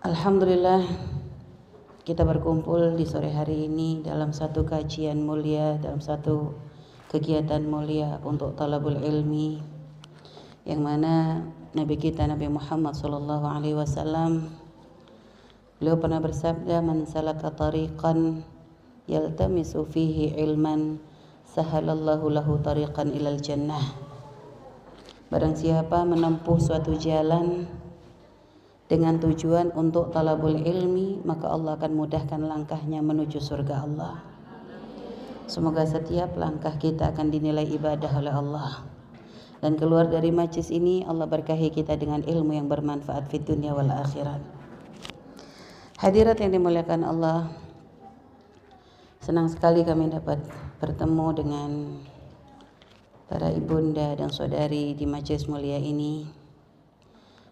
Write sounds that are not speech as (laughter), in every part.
Alhamdulillah kita berkumpul di sore hari ini dalam satu kajian mulia, dalam satu kegiatan mulia untuk talabul ilmi yang mana Nabi kita Nabi Muhammad sallallahu alaihi wasallam beliau pernah bersabda man salaka tariqan yaltamisu fihi ilman sahalallahu lahu tariqan ilal jannah. Barang siapa menempuh suatu jalan dengan tujuan untuk talabul ilmi maka Allah akan mudahkan langkahnya menuju surga Allah. Semoga setiap langkah kita akan dinilai ibadah oleh Allah. Dan keluar dari majlis ini Allah berkahi kita dengan ilmu yang bermanfaat di dunia wal akhirat. Hadirat yang dimuliakan Allah senang sekali kami dapat bertemu dengan para ibunda dan saudari di majlis mulia ini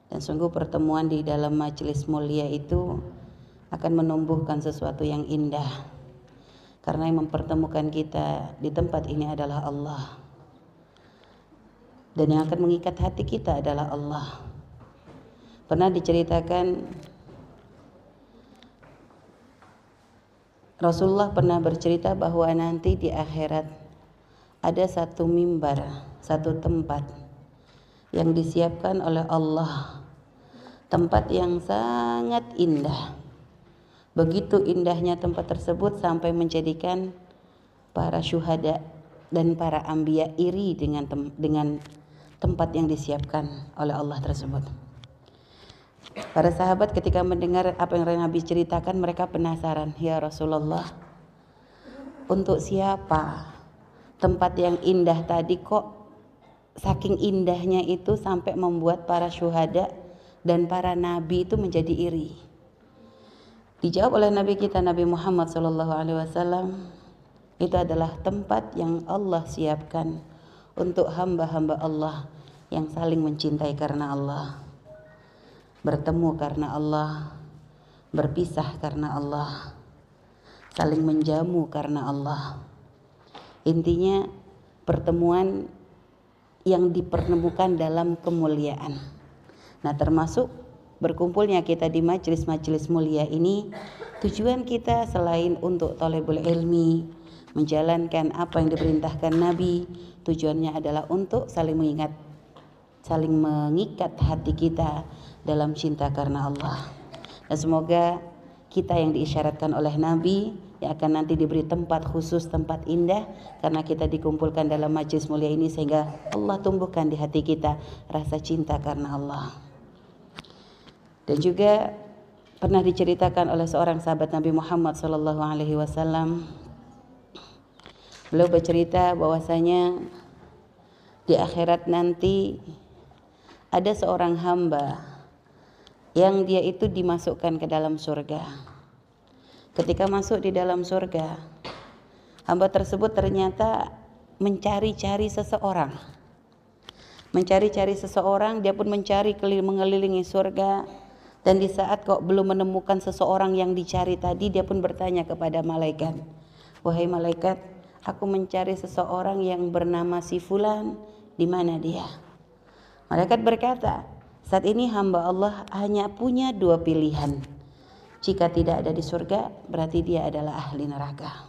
dan sungguh pertemuan di dalam majelis mulia itu akan menumbuhkan sesuatu yang indah. Karena yang mempertemukan kita di tempat ini adalah Allah. Dan yang akan mengikat hati kita adalah Allah. Pernah diceritakan Rasulullah pernah bercerita bahwa nanti di akhirat ada satu mimbar, satu tempat yang disiapkan oleh Allah. Tempat yang sangat indah. Begitu indahnya tempat tersebut sampai menjadikan para syuhada dan para ambia iri dengan tem dengan tempat yang disiapkan oleh Allah tersebut. Para sahabat ketika mendengar apa yang Nabi ceritakan mereka penasaran, "Ya Rasulullah, untuk siapa tempat yang indah tadi kok saking indahnya itu sampai membuat para syuhada dan para nabi itu menjadi iri. Dijawab oleh Nabi kita Nabi Muhammad Sallallahu Alaihi Wasallam itu adalah tempat yang Allah siapkan untuk hamba-hamba Allah yang saling mencintai karena Allah, bertemu karena Allah, berpisah karena Allah, saling menjamu karena Allah. Intinya pertemuan yang dipertemukan dalam kemuliaan. Nah, termasuk berkumpulnya kita di majelis-majelis mulia ini tujuan kita selain untuk tolebul ilmi, menjalankan apa yang diperintahkan Nabi, tujuannya adalah untuk saling mengingat saling mengikat hati kita dalam cinta karena Allah. Dan semoga kita yang diisyaratkan oleh Nabi yang akan nanti diberi tempat khusus, tempat indah karena kita dikumpulkan dalam majlis mulia ini sehingga Allah tumbuhkan di hati kita rasa cinta karena Allah. Dan juga pernah diceritakan oleh seorang sahabat Nabi Muhammad sallallahu alaihi wasallam beliau bercerita bahwasanya di akhirat nanti ada seorang hamba yang dia itu dimasukkan ke dalam surga ketika masuk di dalam surga hamba tersebut ternyata mencari-cari seseorang. Mencari-cari seseorang dia pun mencari mengelilingi surga. Dan di saat kok belum menemukan seseorang yang dicari tadi dia pun bertanya kepada malaikat wahai malaikat aku mencari seseorang yang bernama si fulan di mana dia? Malaikat berkata saat ini hamba Allah hanya punya dua pilihan jika tidak ada di surga, berarti dia adalah ahli neraka.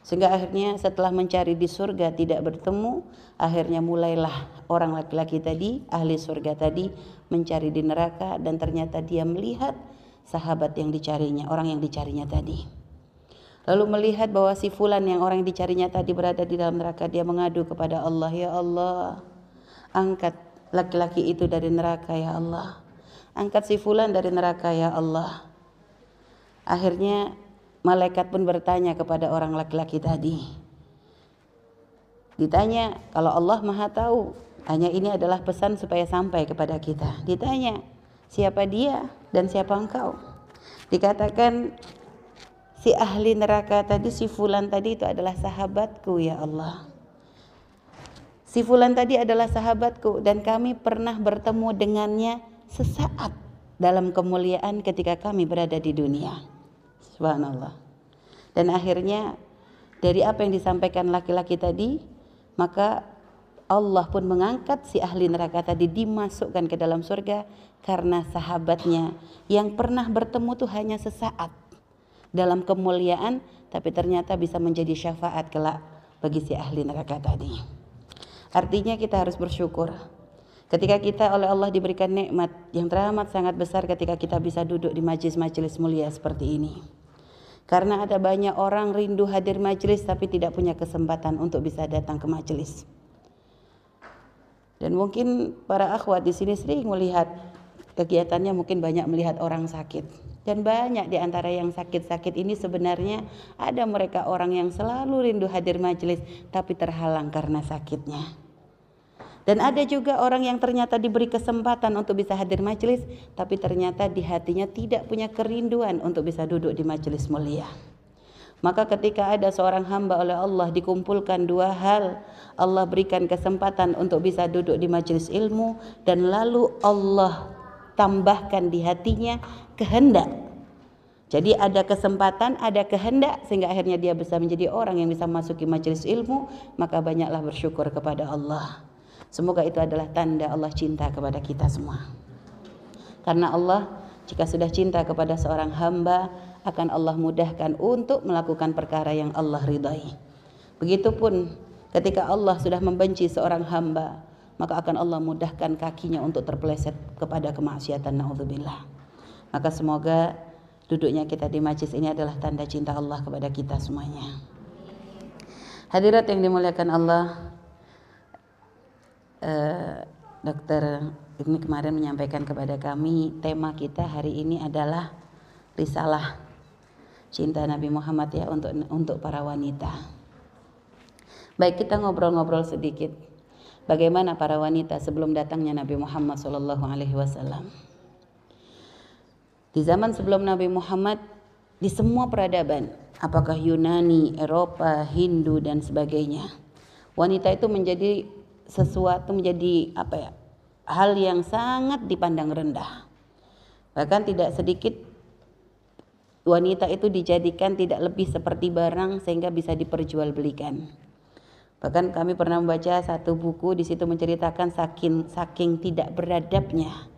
Sehingga akhirnya setelah mencari di surga tidak bertemu, akhirnya mulailah orang laki-laki tadi, ahli surga tadi mencari di neraka dan ternyata dia melihat sahabat yang dicarinya, orang yang dicarinya tadi. Lalu melihat bahwa si fulan yang orang yang dicarinya tadi berada di dalam neraka, dia mengadu kepada Allah, "Ya Allah, angkat laki-laki itu dari neraka ya Allah. Angkat si fulan dari neraka ya Allah." Akhirnya malaikat pun bertanya kepada orang laki-laki tadi. Ditanya, kalau Allah Maha Tahu, hanya ini adalah pesan supaya sampai kepada kita. Ditanya, siapa dia dan siapa engkau? Dikatakan si ahli neraka tadi, si fulan tadi itu adalah sahabatku ya Allah. Si fulan tadi adalah sahabatku dan kami pernah bertemu dengannya sesaat dalam kemuliaan ketika kami berada di dunia. Subhanallah. Dan akhirnya dari apa yang disampaikan laki-laki tadi, maka Allah pun mengangkat si ahli neraka tadi dimasukkan ke dalam surga karena sahabatnya yang pernah bertemu tuh hanya sesaat dalam kemuliaan tapi ternyata bisa menjadi syafaat kelak bagi si ahli neraka tadi. Artinya kita harus bersyukur. Ketika kita oleh Allah diberikan nikmat yang teramat sangat besar ketika kita bisa duduk di majelis-majelis mulia seperti ini. Karena ada banyak orang rindu hadir majelis tapi tidak punya kesempatan untuk bisa datang ke majelis. Dan mungkin para akhwat di sini sering melihat kegiatannya mungkin banyak melihat orang sakit. Dan banyak di antara yang sakit-sakit ini sebenarnya ada mereka orang yang selalu rindu hadir majelis tapi terhalang karena sakitnya. Dan ada juga orang yang ternyata diberi kesempatan untuk bisa hadir majelis tapi ternyata di hatinya tidak punya kerinduan untuk bisa duduk di majelis mulia. Maka ketika ada seorang hamba oleh Allah dikumpulkan dua hal, Allah berikan kesempatan untuk bisa duduk di majelis ilmu dan lalu Allah tambahkan di hatinya kehendak. Jadi ada kesempatan, ada kehendak sehingga akhirnya dia bisa menjadi orang yang bisa masuki majelis ilmu, maka banyaklah bersyukur kepada Allah. Semoga itu adalah tanda Allah cinta kepada kita semua. Karena Allah jika sudah cinta kepada seorang hamba, akan Allah mudahkan untuk melakukan perkara yang Allah ridai. Begitupun ketika Allah sudah membenci seorang hamba, maka akan Allah mudahkan kakinya untuk terpeleset kepada kemaksiatan naudzubillah. Maka semoga duduknya kita di majlis ini adalah tanda cinta Allah kepada kita semuanya. Hadirat yang dimuliakan Allah, eh, Dokter ini kemarin menyampaikan kepada kami tema kita hari ini adalah risalah cinta Nabi Muhammad ya untuk untuk para wanita. Baik kita ngobrol-ngobrol sedikit. Bagaimana para wanita sebelum datangnya Nabi Muhammad Shallallahu Alaihi Wasallam? Di zaman sebelum Nabi Muhammad, di semua peradaban, apakah Yunani, Eropa, Hindu dan sebagainya, wanita itu menjadi sesuatu menjadi apa ya? Hal yang sangat dipandang rendah. Bahkan tidak sedikit wanita itu dijadikan tidak lebih seperti barang sehingga bisa diperjualbelikan. Bahkan kami pernah membaca satu buku di situ menceritakan saking saking tidak beradabnya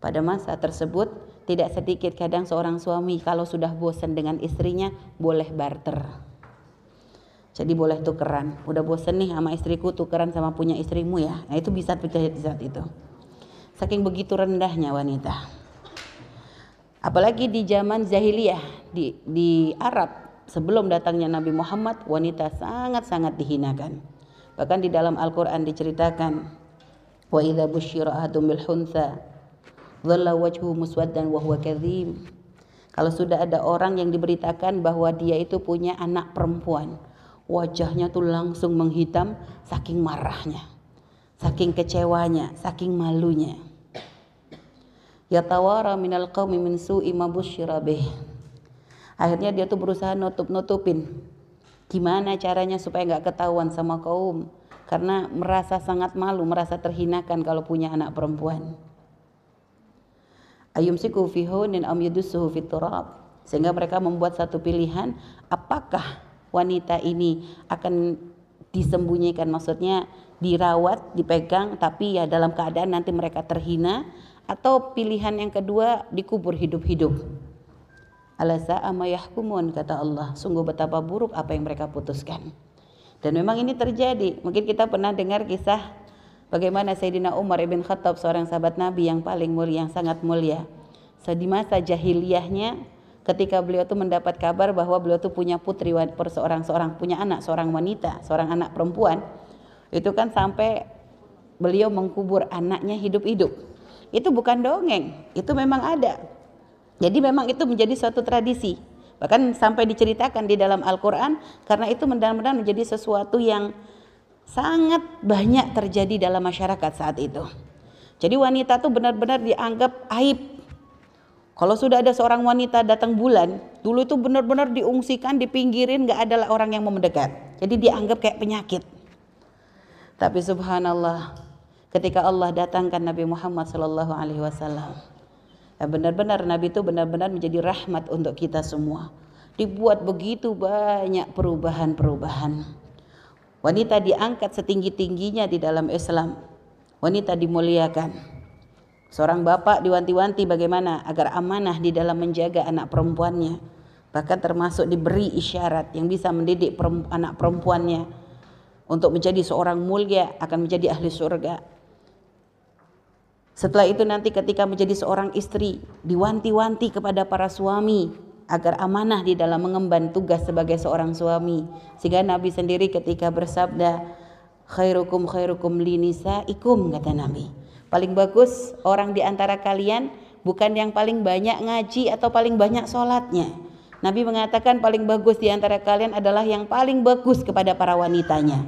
pada masa tersebut tidak sedikit kadang seorang suami kalau sudah bosan dengan istrinya boleh barter. Jadi boleh tukeran. Udah bosan nih sama istriku tukeran sama punya istrimu ya. Nah itu bisa terjadi saat itu. Saking begitu rendahnya wanita. Apalagi di zaman jahiliyah di, di Arab sebelum datangnya Nabi Muhammad wanita sangat-sangat dihinakan. Bahkan di dalam Al-Qur'an diceritakan wa idza busyira huntha wajhu muswaddan wa huwa kadhim. Kalau sudah ada orang yang diberitakan bahwa dia itu punya anak perempuan, wajahnya tuh langsung menghitam saking marahnya, saking kecewanya, saking malunya yatawara minal qaumi min su'i bih. Akhirnya dia tuh berusaha nutup-nutupin. Gimana caranya supaya nggak ketahuan sama kaum? Karena merasa sangat malu, merasa terhinakan kalau punya anak perempuan. Ayumsiku fi hunin am turab. Sehingga mereka membuat satu pilihan, apakah wanita ini akan disembunyikan maksudnya dirawat, dipegang tapi ya dalam keadaan nanti mereka terhina atau pilihan yang kedua dikubur hidup-hidup. Alasa amayahkumun kata Allah, sungguh betapa buruk apa yang mereka putuskan. Dan memang ini terjadi. Mungkin kita pernah dengar kisah bagaimana Sayyidina Umar ibn Khattab seorang sahabat Nabi yang paling mulia, yang sangat mulia. Di masa jahiliyahnya ketika beliau itu mendapat kabar bahwa beliau itu punya putri seorang seorang punya anak seorang wanita, seorang anak perempuan. Itu kan sampai beliau mengkubur anaknya hidup-hidup itu bukan dongeng, itu memang ada. Jadi memang itu menjadi suatu tradisi. Bahkan sampai diceritakan di dalam Al-Qur'an karena itu benar-benar menjadi sesuatu yang sangat banyak terjadi dalam masyarakat saat itu. Jadi wanita tuh benar-benar dianggap aib. Kalau sudah ada seorang wanita datang bulan, dulu itu benar-benar diungsikan, dipinggirin, nggak ada orang yang mau mendekat. Jadi dianggap kayak penyakit. Tapi subhanallah, ketika Allah datangkan Nabi Muhammad Sallallahu Alaihi Wasallam. Benar-benar Nabi itu benar-benar menjadi rahmat untuk kita semua. Dibuat begitu banyak perubahan-perubahan. Wanita diangkat setinggi-tingginya di dalam Islam. Wanita dimuliakan. Seorang bapak diwanti-wanti bagaimana agar amanah di dalam menjaga anak perempuannya. Bahkan termasuk diberi isyarat yang bisa mendidik anak perempuannya untuk menjadi seorang mulia akan menjadi ahli surga. Setelah itu nanti ketika menjadi seorang istri diwanti-wanti kepada para suami agar amanah di dalam mengemban tugas sebagai seorang suami. Sehingga Nabi sendiri ketika bersabda, khairukum khairukum linisaikum kata Nabi. Paling bagus orang di antara kalian bukan yang paling banyak ngaji atau paling banyak sholatnya. Nabi mengatakan paling bagus di antara kalian adalah yang paling bagus kepada para wanitanya.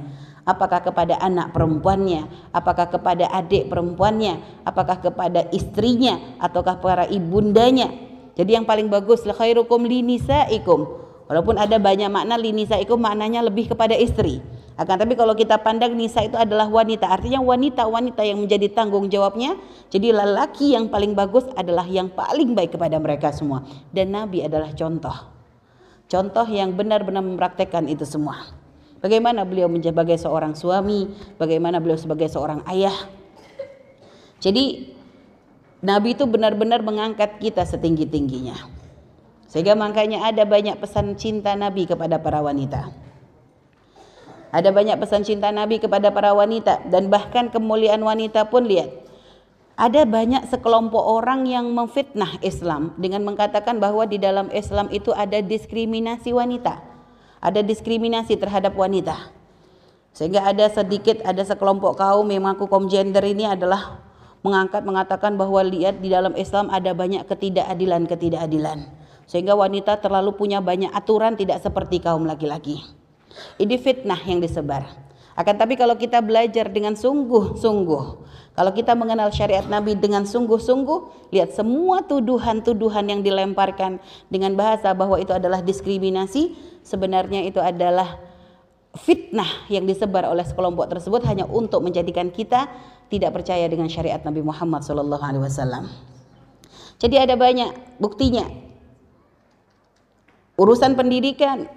Apakah kepada anak perempuannya, apakah kepada adik perempuannya, apakah kepada istrinya, ataukah para ibundanya, jadi yang paling bagus la khairukum linisaikum. Walaupun ada banyak makna linisaikum maknanya lebih kepada istri. Akan tapi kalau kita pandang nisa itu adalah wanita, artinya wanita-wanita yang menjadi tanggung jawabnya. Jadi lelaki yang paling bagus adalah yang paling baik kepada mereka semua. Dan Nabi adalah contoh. Contoh yang benar-benar mempraktekkan itu semua. Bagaimana beliau sebagai seorang suami, bagaimana beliau sebagai seorang ayah. Jadi Nabi itu benar-benar mengangkat kita setinggi-tingginya. Sehingga makanya ada banyak pesan cinta Nabi kepada para wanita. Ada banyak pesan cinta Nabi kepada para wanita dan bahkan kemuliaan wanita pun lihat. Ada banyak sekelompok orang yang memfitnah Islam dengan mengatakan bahwa di dalam Islam itu ada diskriminasi wanita. Ada diskriminasi terhadap wanita. Sehingga ada sedikit ada sekelompok kaum yang mengaku kaum gender ini adalah mengangkat mengatakan bahwa lihat di dalam Islam ada banyak ketidakadilan-ketidakadilan sehingga wanita terlalu punya banyak aturan tidak seperti kaum laki-laki. Ini fitnah yang disebar. Akan tapi kalau kita belajar dengan sungguh-sungguh, kalau kita mengenal syariat Nabi dengan sungguh-sungguh, lihat semua tuduhan-tuduhan yang dilemparkan dengan bahasa bahwa itu adalah diskriminasi, sebenarnya itu adalah fitnah yang disebar oleh sekelompok tersebut hanya untuk menjadikan kita tidak percaya dengan syariat Nabi Muhammad wasallam. Jadi ada banyak buktinya. Urusan pendidikan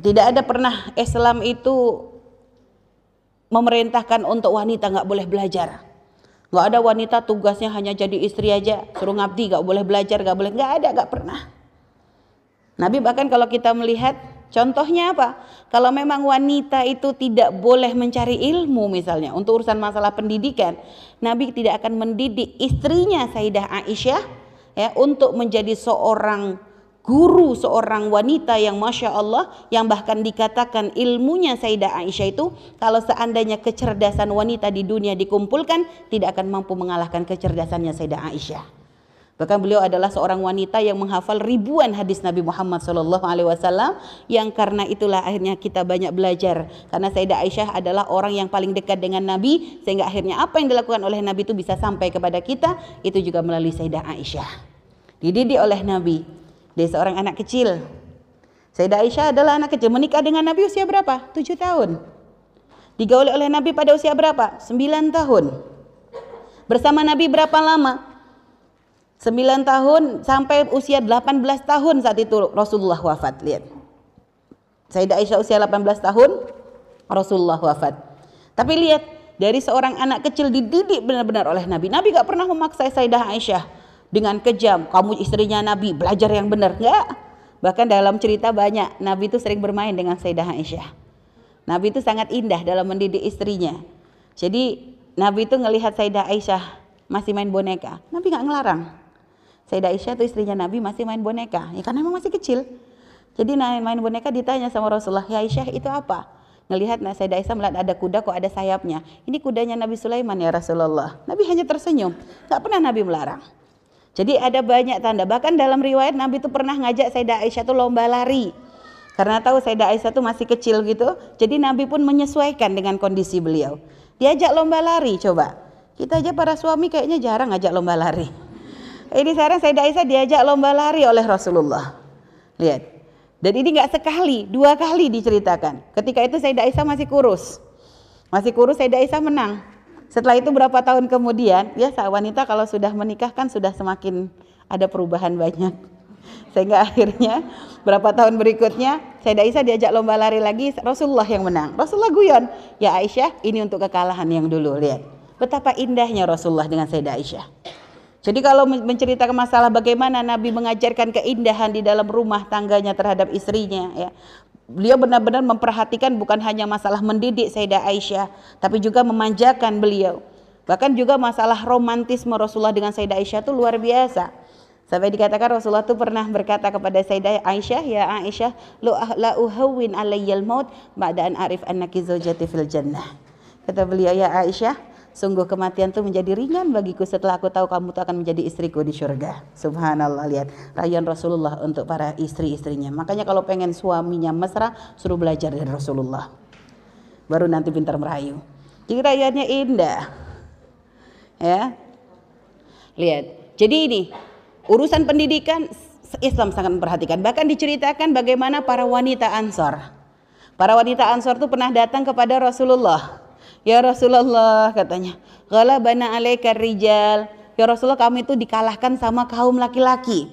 tidak ada pernah Islam itu memerintahkan untuk wanita nggak boleh belajar. Nggak ada wanita tugasnya hanya jadi istri aja, suruh ngabdi nggak boleh belajar, nggak boleh, nggak ada, nggak pernah. Nabi bahkan kalau kita melihat Contohnya apa? Kalau memang wanita itu tidak boleh mencari ilmu misalnya untuk urusan masalah pendidikan, Nabi tidak akan mendidik istrinya Sayyidah Aisyah ya untuk menjadi seorang guru seorang wanita yang masya Allah yang bahkan dikatakan ilmunya Sayyidah Aisyah itu kalau seandainya kecerdasan wanita di dunia dikumpulkan tidak akan mampu mengalahkan kecerdasannya Sayyidah Aisyah. Bahkan beliau adalah seorang wanita yang menghafal ribuan hadis Nabi Muhammad Shallallahu Alaihi Wasallam yang karena itulah akhirnya kita banyak belajar. Karena Sayyidah Aisyah adalah orang yang paling dekat dengan Nabi sehingga akhirnya apa yang dilakukan oleh Nabi itu bisa sampai kepada kita itu juga melalui Sayyidah Aisyah. Dididik oleh Nabi dia seorang anak kecil Sayyidah Aisyah adalah anak kecil menikah dengan Nabi usia berapa? Tujuh tahun digauli oleh Nabi pada usia berapa? Sembilan tahun bersama Nabi berapa lama? 9 tahun sampai usia 18 tahun saat itu Rasulullah wafat. Lihat. Sayyidah Aisyah usia 18 tahun, Rasulullah wafat. Tapi lihat, dari seorang anak kecil dididik benar-benar oleh Nabi. Nabi gak pernah memaksa Sayyidah Aisyah dengan kejam. Kamu istrinya Nabi, belajar yang benar. Enggak. Bahkan dalam cerita banyak, Nabi itu sering bermain dengan Sayyidah Aisyah. Nabi itu sangat indah dalam mendidik istrinya. Jadi Nabi itu ngelihat Sayyidah Aisyah masih main boneka. Nabi gak ngelarang. Sayyidah Aisyah itu istrinya Nabi masih main boneka. Ya karena memang masih kecil. Jadi main boneka ditanya sama Rasulullah, "Ya Aisyah, itu apa?" Ngelihat nah, Sayyidah Aisyah melihat ada kuda kok ada sayapnya. Ini kudanya Nabi Sulaiman ya Rasulullah. Nabi hanya tersenyum. Gak pernah Nabi melarang. Jadi ada banyak tanda. Bahkan dalam riwayat Nabi itu pernah ngajak Sayyidah Aisyah itu lomba lari. Karena tahu Sayyidah Aisyah itu masih kecil gitu. Jadi Nabi pun menyesuaikan dengan kondisi beliau. Diajak lomba lari coba. Kita aja para suami kayaknya jarang ngajak lomba lari. Ini sekarang Sayyidah Aisyah diajak lomba lari oleh Rasulullah. Lihat. Dan ini nggak sekali, dua kali diceritakan. Ketika itu Sayyidah Aisyah masih kurus. Masih kurus Sayyidah Aisyah menang. Setelah itu berapa tahun kemudian, ya wanita kalau sudah menikah kan sudah semakin ada perubahan banyak. (laughs) Sehingga akhirnya berapa tahun berikutnya Sayyidah Aisyah diajak lomba lari lagi Rasulullah yang menang. Rasulullah guyon, "Ya Aisyah, ini untuk kekalahan yang dulu." Lihat. Betapa indahnya Rasulullah dengan Sayyidah Aisyah. Jadi kalau menceritakan masalah bagaimana Nabi mengajarkan keindahan di dalam rumah tangganya terhadap istrinya ya. Beliau benar-benar memperhatikan bukan hanya masalah mendidik Sayyidah Aisyah, tapi juga memanjakan beliau. Bahkan juga masalah romantisme Rasulullah dengan Sayyidah Aisyah itu luar biasa. Sampai dikatakan Rasulullah itu pernah berkata kepada Sayyidah Aisyah, "Ya Aisyah, la uhawwin alayyal maut ba'da an arif annaki zawjati fil jannah." Kata beliau, "Ya Aisyah, Sungguh kematian itu menjadi ringan bagiku setelah aku tahu kamu itu akan menjadi istriku di surga. Subhanallah lihat rayuan Rasulullah untuk para istri-istrinya. Makanya kalau pengen suaminya mesra suruh belajar dari Rasulullah. Baru nanti pintar merayu. Jadi rayuannya indah. Ya. Lihat. Jadi ini urusan pendidikan Islam sangat memperhatikan. Bahkan diceritakan bagaimana para wanita Ansor. Para wanita Ansor itu pernah datang kepada Rasulullah Ya Rasulullah katanya, bana alaika rijal. Ya Rasulullah kami itu dikalahkan sama kaum laki-laki.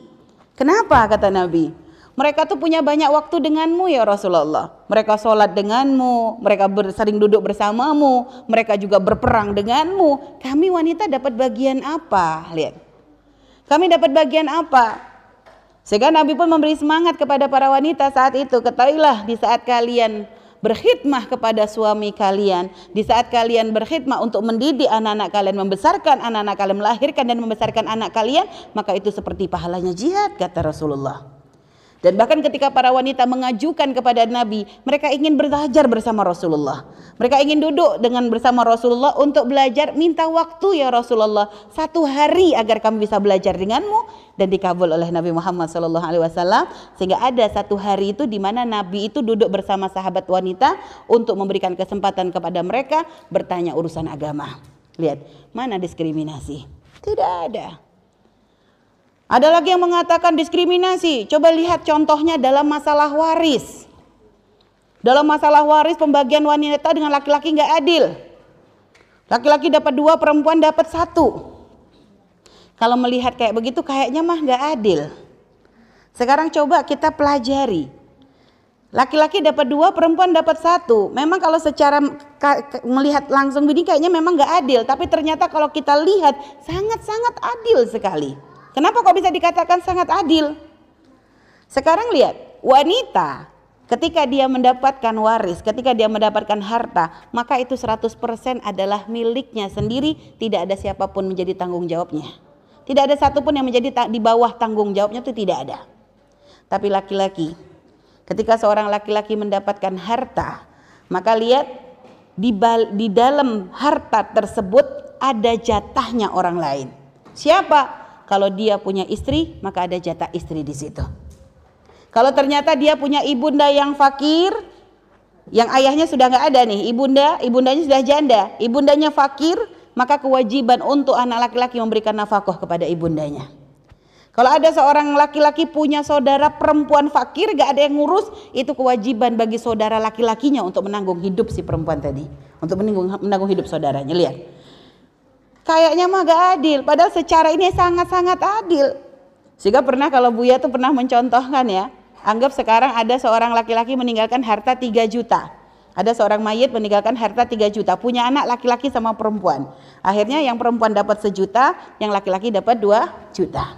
Kenapa kata Nabi? Mereka tuh punya banyak waktu denganmu ya Rasulullah. Mereka sholat denganmu, mereka sering duduk bersamamu, mereka juga berperang denganmu. Kami wanita dapat bagian apa? Lihat. Kami dapat bagian apa? Sehingga Nabi pun memberi semangat kepada para wanita saat itu. Ketahuilah di saat kalian berkhidmah kepada suami kalian, di saat kalian berkhidmah untuk mendidik anak-anak kalian, membesarkan anak-anak kalian, melahirkan dan membesarkan anak kalian, maka itu seperti pahalanya jihad kata Rasulullah. Dan bahkan ketika para wanita mengajukan kepada Nabi, mereka ingin belajar bersama Rasulullah. Mereka ingin duduk dengan bersama Rasulullah untuk belajar, minta waktu ya Rasulullah satu hari agar kami bisa belajar denganmu dan dikabul oleh Nabi Muhammad SAW sehingga ada satu hari itu di mana Nabi itu duduk bersama sahabat wanita untuk memberikan kesempatan kepada mereka bertanya urusan agama. Lihat mana diskriminasi? Tidak ada. Ada lagi yang mengatakan diskriminasi. Coba lihat contohnya dalam masalah waris. Dalam masalah waris pembagian wanita dengan laki-laki nggak adil. Laki-laki dapat dua, perempuan dapat satu. Kalau melihat kayak begitu kayaknya mah nggak adil. Sekarang coba kita pelajari. Laki-laki dapat dua, perempuan dapat satu. Memang kalau secara melihat langsung begini kayaknya memang nggak adil. Tapi ternyata kalau kita lihat sangat-sangat adil sekali. Kenapa kok bisa dikatakan sangat adil? Sekarang lihat, wanita ketika dia mendapatkan waris, ketika dia mendapatkan harta, maka itu 100% adalah miliknya sendiri, tidak ada siapa pun menjadi tanggung jawabnya. Tidak ada satupun yang menjadi di bawah tanggung jawabnya itu tidak ada. Tapi laki-laki, ketika seorang laki-laki mendapatkan harta, maka lihat di, di dalam harta tersebut ada jatahnya orang lain. Siapa? Kalau dia punya istri, maka ada jatah istri di situ. Kalau ternyata dia punya ibunda yang fakir, yang ayahnya sudah nggak ada nih, ibunda, ibundanya sudah janda, ibundanya fakir, maka kewajiban untuk anak laki-laki memberikan nafkah kepada ibundanya. Kalau ada seorang laki-laki punya saudara perempuan fakir, gak ada yang ngurus, itu kewajiban bagi saudara laki-lakinya untuk menanggung hidup si perempuan tadi, untuk menanggung, menanggung hidup saudaranya. Lihat, Kayaknya mah gak adil, padahal secara ini sangat-sangat adil. Sehingga pernah kalau Buya tuh pernah mencontohkan ya, anggap sekarang ada seorang laki-laki meninggalkan harta 3 juta. Ada seorang mayit meninggalkan harta 3 juta, punya anak laki-laki sama perempuan. Akhirnya yang perempuan dapat sejuta, yang laki-laki dapat 2 juta.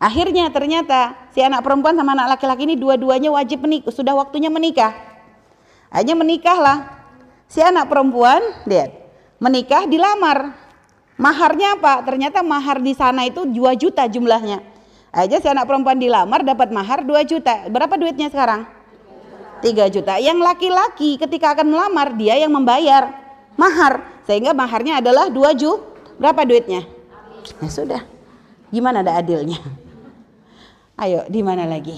Akhirnya ternyata si anak perempuan sama anak laki-laki ini dua-duanya wajib menikah, sudah waktunya menikah. Akhirnya menikahlah. Si anak perempuan, lihat, menikah dilamar. Maharnya apa? Ternyata mahar di sana itu 2 juta jumlahnya. Aja si anak perempuan dilamar dapat mahar 2 juta. Berapa duitnya sekarang? 3 juta. Yang laki-laki ketika akan melamar dia yang membayar mahar. Sehingga maharnya adalah 2 juta. Berapa duitnya? Ya sudah. Gimana ada adilnya? Ayo, di mana lagi?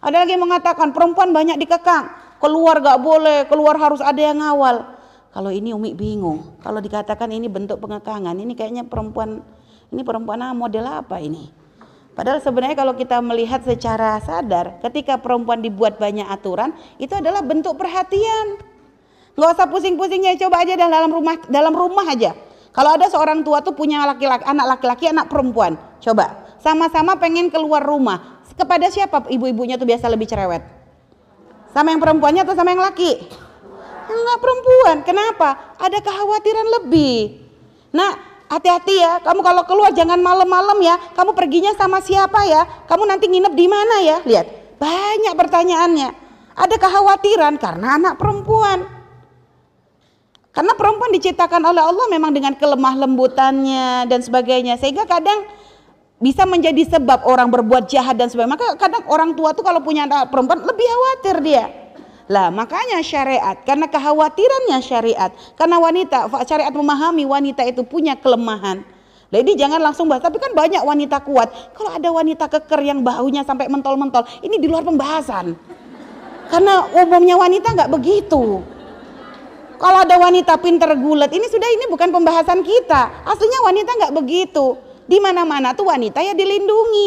Ada lagi yang mengatakan perempuan banyak dikekang, keluar gak boleh, keluar harus ada yang ngawal. Kalau ini Umi bingung. Kalau dikatakan ini bentuk pengekangan, ini kayaknya perempuan ini perempuan ah, model apa ini? Padahal sebenarnya kalau kita melihat secara sadar, ketika perempuan dibuat banyak aturan, itu adalah bentuk perhatian. Nggak usah pusing-pusingnya, coba aja dalam rumah dalam rumah aja. Kalau ada seorang tua tuh punya laki-laki, anak laki-laki, anak perempuan, coba sama-sama pengen keluar rumah. Kepada siapa ibu-ibunya tuh biasa lebih cerewet? Sama yang perempuannya atau sama yang laki? Enggak perempuan. Kenapa? Ada kekhawatiran lebih. Nah, hati-hati ya. Kamu kalau keluar jangan malam-malam ya. Kamu perginya sama siapa ya? Kamu nanti nginep di mana ya? Lihat, banyak pertanyaannya. Ada kekhawatiran karena anak perempuan. Karena perempuan diciptakan oleh Allah memang dengan kelemah lembutannya dan sebagainya. Sehingga kadang bisa menjadi sebab orang berbuat jahat dan sebagainya. Maka kadang orang tua tuh kalau punya anak perempuan lebih khawatir dia. Lah makanya syariat, karena kekhawatirannya syariat, karena wanita, syariat memahami wanita itu punya kelemahan. Jadi jangan langsung bahas, tapi kan banyak wanita kuat. Kalau ada wanita keker yang bahunya sampai mentol-mentol, ini di luar pembahasan. Karena umumnya wanita nggak begitu. Kalau ada wanita pinter gulat, ini sudah ini bukan pembahasan kita. Aslinya wanita nggak begitu. Di mana-mana tuh wanita ya dilindungi.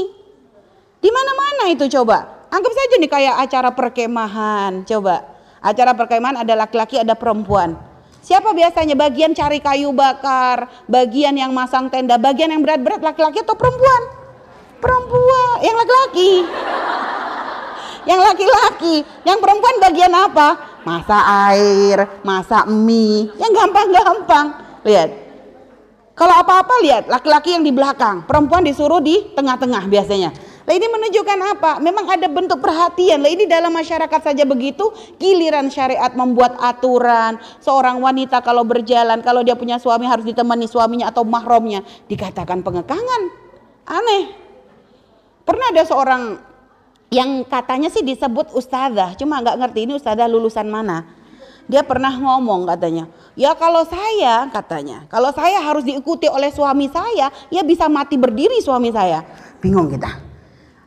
Di mana-mana itu coba. Anggap saja nih kayak acara perkemahan, coba. Acara perkemahan ada laki-laki, ada perempuan. Siapa biasanya bagian cari kayu bakar, bagian yang masang tenda, bagian yang berat-berat laki-laki atau perempuan? Perempuan, yang laki-laki. Yang laki-laki, yang perempuan bagian apa? masak air, masak mie, yang gampang-gampang. Lihat. Kalau apa-apa lihat, laki-laki yang di belakang, perempuan disuruh di tengah-tengah biasanya. Lah ini menunjukkan apa? Memang ada bentuk perhatian. Lah ini dalam masyarakat saja begitu, giliran syariat membuat aturan. Seorang wanita kalau berjalan, kalau dia punya suami harus ditemani suaminya atau mahramnya, dikatakan pengekangan. Aneh. Pernah ada seorang yang katanya sih disebut ustazah, cuma nggak ngerti ini ustazah lulusan mana. Dia pernah ngomong katanya, ya kalau saya katanya, kalau saya harus diikuti oleh suami saya, ya bisa mati berdiri suami saya. Bingung kita.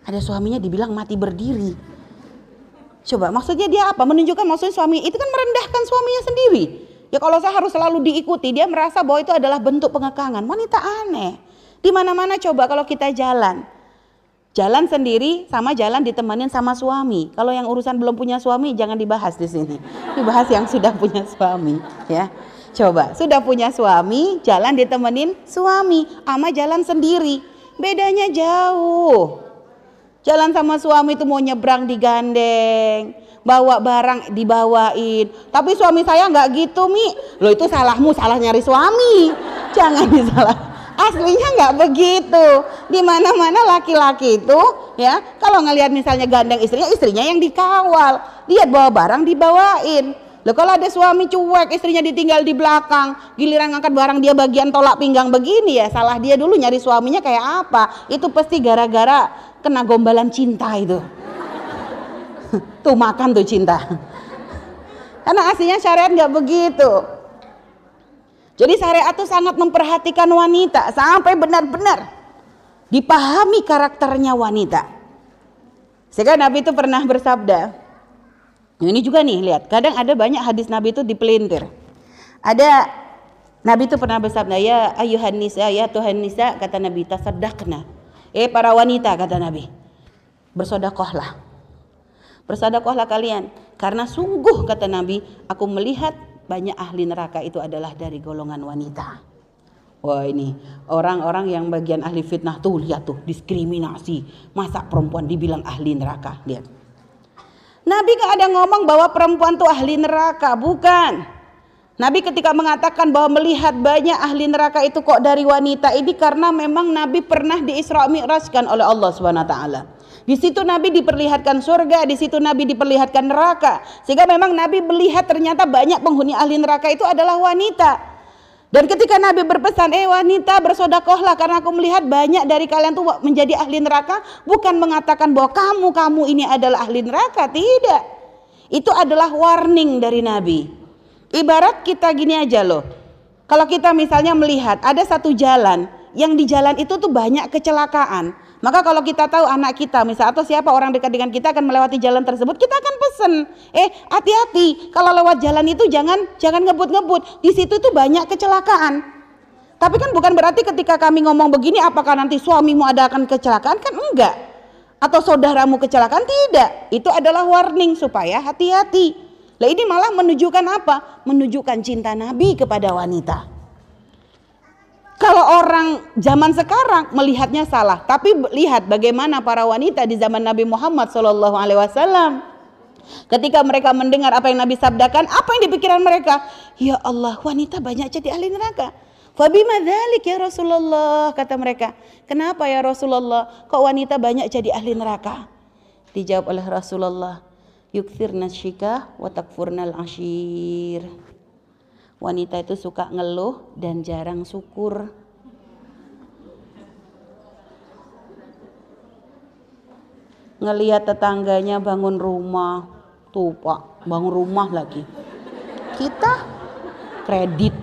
Ada suaminya dibilang mati berdiri. Coba maksudnya dia apa? Menunjukkan maksudnya suami itu kan merendahkan suaminya sendiri. Ya kalau saya harus selalu diikuti, dia merasa bahwa itu adalah bentuk pengekangan. Wanita aneh. Di mana-mana coba kalau kita jalan, Jalan sendiri sama jalan ditemenin sama suami. Kalau yang urusan belum punya suami jangan dibahas di sini. Dibahas yang sudah punya suami, ya. Coba, sudah punya suami, jalan ditemenin suami, ama jalan sendiri. Bedanya jauh. Jalan sama suami itu mau nyebrang digandeng, bawa barang dibawain. Tapi suami saya nggak gitu, Mi. Lo itu salahmu, salah nyari suami. (laughs) Jangan disalah aslinya nggak begitu di mana mana laki-laki itu ya kalau ngelihat misalnya gandeng istrinya istrinya yang dikawal dia bawa barang dibawain Loh kalau ada suami cuek, istrinya ditinggal di belakang, giliran ngangkat barang dia bagian tolak pinggang begini ya, salah dia dulu nyari suaminya kayak apa? Itu pasti gara-gara kena gombalan cinta itu. tuh makan tuh cinta. Karena aslinya syariat nggak begitu. Jadi syariat itu sangat memperhatikan wanita sampai benar-benar dipahami karakternya wanita. Sehingga Nabi itu pernah bersabda, ini juga nih lihat, kadang ada banyak hadis Nabi itu dipelintir. Ada Nabi itu pernah bersabda, ya ayuhan nisa, ya Tuhan nisa, kata Nabi, tasaddaqna. Eh para wanita, kata Nabi, bersodakohlah. Bersodakohlah kalian, karena sungguh kata Nabi, aku melihat banyak ahli neraka itu adalah dari golongan wanita. Wah ini orang-orang yang bagian ahli fitnah tuh lihat tuh diskriminasi. Masa perempuan dibilang ahli neraka? Lihat. Nabi gak ada ngomong bahwa perempuan tuh ahli neraka, bukan. Nabi ketika mengatakan bahwa melihat banyak ahli neraka itu kok dari wanita ini karena memang Nabi pernah di Isra Mi'rajkan oleh Allah Subhanahu wa taala. Di situ Nabi diperlihatkan surga, di situ Nabi diperlihatkan neraka. Sehingga memang Nabi melihat ternyata banyak penghuni ahli neraka itu adalah wanita. Dan ketika Nabi berpesan, eh wanita bersodakohlah karena aku melihat banyak dari kalian tuh menjadi ahli neraka. Bukan mengatakan bahwa kamu, kamu ini adalah ahli neraka. Tidak. Itu adalah warning dari Nabi. Ibarat kita gini aja loh. Kalau kita misalnya melihat ada satu jalan, yang di jalan itu tuh banyak kecelakaan. Maka kalau kita tahu anak kita misal atau siapa orang dekat dengan kita akan melewati jalan tersebut, kita akan pesen, eh hati-hati kalau lewat jalan itu jangan jangan ngebut-ngebut. Di situ tuh banyak kecelakaan. Tapi kan bukan berarti ketika kami ngomong begini apakah nanti suamimu ada akan kecelakaan kan enggak. Atau saudaramu kecelakaan tidak. Itu adalah warning supaya hati-hati. Lah ini malah menunjukkan apa? Menunjukkan cinta Nabi kepada wanita. kalau orang zaman sekarang melihatnya salah, tapi lihat bagaimana para wanita di zaman Nabi Muhammad Shallallahu Alaihi Wasallam. Ketika mereka mendengar apa yang Nabi sabdakan, apa yang dipikiran mereka? Ya Allah, wanita banyak jadi ahli neraka. Fabima dzalik ya Rasulullah kata mereka. Kenapa ya Rasulullah? Kok wanita banyak jadi ahli neraka? Dijawab oleh Rasulullah, yukthirna syika wa takfurnal ashir. Wanita itu suka ngeluh dan jarang syukur. Ngelihat tetangganya bangun rumah, tuh pak, bangun rumah lagi. Kita kredit.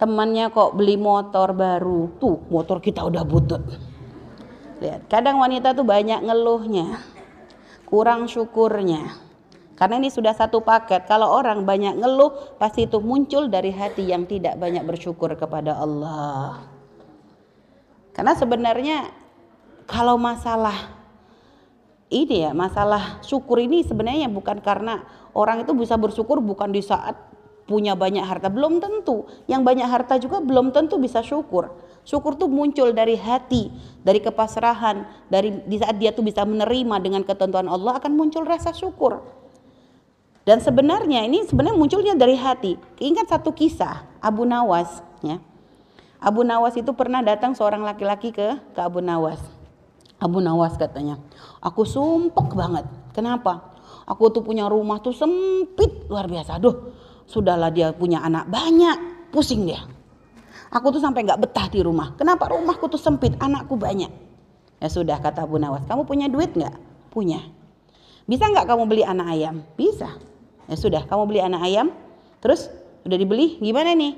Temannya kok beli motor baru, tuh motor kita udah butut. Lihat, kadang wanita tuh banyak ngeluhnya, kurang syukurnya. Karena ini sudah satu paket. Kalau orang banyak ngeluh, pasti itu muncul dari hati yang tidak banyak bersyukur kepada Allah. Karena sebenarnya kalau masalah ini ya, masalah syukur ini sebenarnya bukan karena orang itu bisa bersyukur bukan di saat punya banyak harta, belum tentu. Yang banyak harta juga belum tentu bisa syukur. Syukur tuh muncul dari hati, dari kepasrahan, dari di saat dia tuh bisa menerima dengan ketentuan Allah akan muncul rasa syukur. Dan sebenarnya ini sebenarnya munculnya dari hati. Ingat satu kisah Abu Nawas ya. Abu Nawas itu pernah datang seorang laki-laki ke ke Abu Nawas. Abu Nawas katanya, aku sumpek banget. Kenapa? Aku tuh punya rumah tuh sempit luar biasa. Aduh, sudahlah dia punya anak banyak, pusing dia. Aku tuh sampai nggak betah di rumah. Kenapa rumahku tuh sempit, anakku banyak. Ya sudah kata Abu Nawas, kamu punya duit nggak? Punya. Bisa nggak kamu beli anak ayam? Bisa. Ya sudah, kamu beli anak ayam, terus udah dibeli, gimana nih?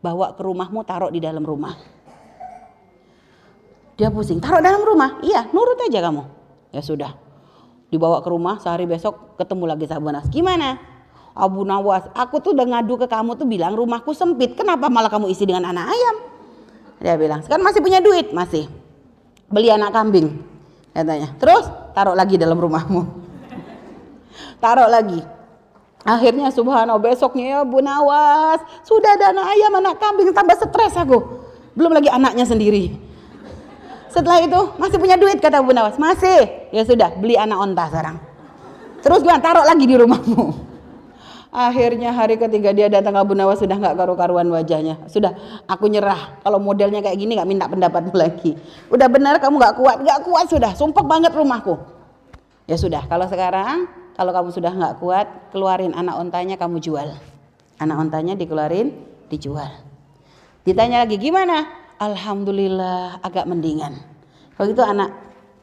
Bawa ke rumahmu, taruh di dalam rumah. Dia pusing, taruh dalam rumah. Iya, nurut aja kamu. Ya sudah. Dibawa ke rumah, sehari besok ketemu lagi sahabat Nas. Gimana? Abu Nawas, aku tuh udah ngadu ke kamu tuh bilang rumahku sempit. Kenapa malah kamu isi dengan anak ayam? Dia bilang, sekarang masih punya duit? Masih. Beli anak kambing. Katanya. Terus taruh lagi dalam rumahmu. (laughs) taruh lagi. Akhirnya subhanallah besoknya ya Bu Nawas sudah ada anak ayam anak kambing tambah stres aku belum lagi anaknya sendiri (laughs) setelah itu masih punya duit kata Bu Nawas masih ya sudah beli anak onta sekarang terus gua taruh lagi di rumahmu (laughs) Akhirnya hari ketiga dia datang ke Bu Nawas sudah nggak karu-karuan wajahnya. Sudah aku nyerah. Kalau modelnya kayak gini nggak minta pendapatmu (laughs) lagi. Udah benar kamu nggak kuat, nggak kuat sudah. Sumpah banget rumahku. Ya sudah. Kalau sekarang kalau kamu sudah nggak kuat, keluarin anak ontanya kamu jual. Anak ontanya dikeluarin, dijual. Ditanya lagi gimana? Alhamdulillah agak mendingan. Kalau gitu anak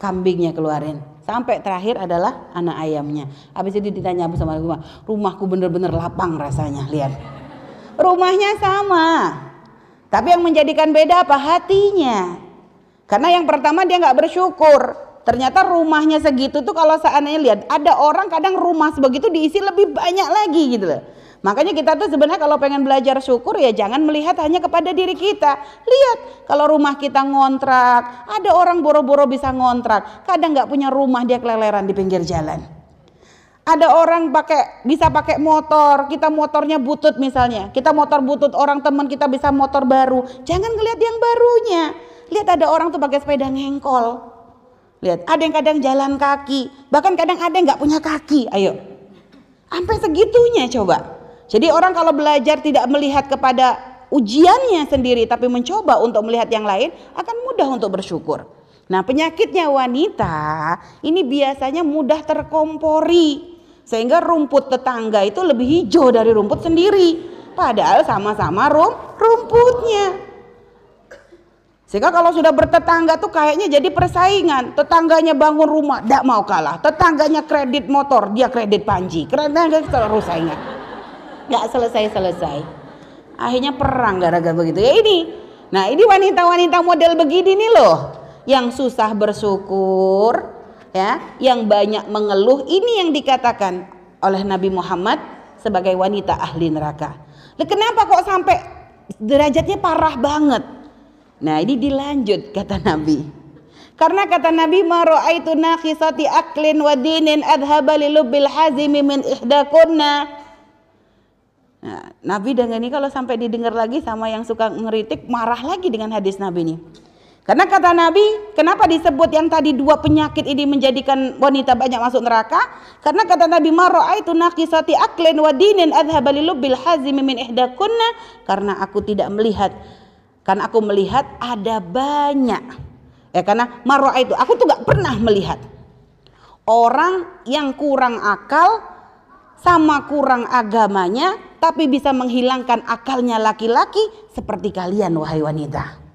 kambingnya keluarin. Sampai terakhir adalah anak ayamnya. Habis itu ditanya sama rumah, rumahku bener-bener lapang rasanya. Lihat, rumahnya sama. Tapi yang menjadikan beda apa? Hatinya. Karena yang pertama dia nggak bersyukur. Ternyata rumahnya segitu tuh kalau seandainya lihat ada orang kadang rumah sebegitu diisi lebih banyak lagi gitu loh. Makanya kita tuh sebenarnya kalau pengen belajar syukur ya jangan melihat hanya kepada diri kita. Lihat kalau rumah kita ngontrak, ada orang boro-boro bisa ngontrak, kadang nggak punya rumah dia keleleran di pinggir jalan. Ada orang pakai bisa pakai motor, kita motornya butut misalnya. Kita motor butut, orang teman kita bisa motor baru. Jangan ngelihat yang barunya. Lihat ada orang tuh pakai sepeda ngengkol. Lihat, ada yang kadang jalan kaki, bahkan kadang ada yang nggak punya kaki. Ayo, sampai segitunya coba. Jadi orang kalau belajar tidak melihat kepada ujiannya sendiri, tapi mencoba untuk melihat yang lain, akan mudah untuk bersyukur. Nah penyakitnya wanita ini biasanya mudah terkompori. Sehingga rumput tetangga itu lebih hijau dari rumput sendiri. Padahal sama-sama rum rumputnya. Sehingga kalau sudah bertetangga tuh kayaknya jadi persaingan. Tetangganya bangun rumah, tidak mau kalah. Tetangganya kredit motor, dia kredit panji. Kredit terus saingan. Gak selesai-selesai. Akhirnya perang gara-gara begitu. Ya ini. Nah ini wanita-wanita model begini nih loh. Yang susah bersyukur. ya, Yang banyak mengeluh. Ini yang dikatakan oleh Nabi Muhammad sebagai wanita ahli neraka. Lah kenapa kok sampai derajatnya parah banget? Nah ini dilanjut kata Nabi. Karena kata Nabi ma raaitu nakhisati aklin wa dinin adhaba lilubbil hazimi min ihdakunna. Nah, Nabi dengan ini kalau sampai didengar lagi sama yang suka ngeritik marah lagi dengan hadis Nabi ini. Karena kata Nabi, kenapa disebut yang tadi dua penyakit ini menjadikan wanita banyak masuk neraka? Karena kata Nabi, "Mara'aitu naqisati aklin wa dinin adhaba bil hazimi min ihdakunna." Karena aku tidak melihat karena aku melihat ada banyak ya karena mara'aitu aku tuh gak pernah melihat orang yang kurang akal sama kurang agamanya tapi bisa menghilangkan akalnya laki-laki seperti kalian wahai wanita.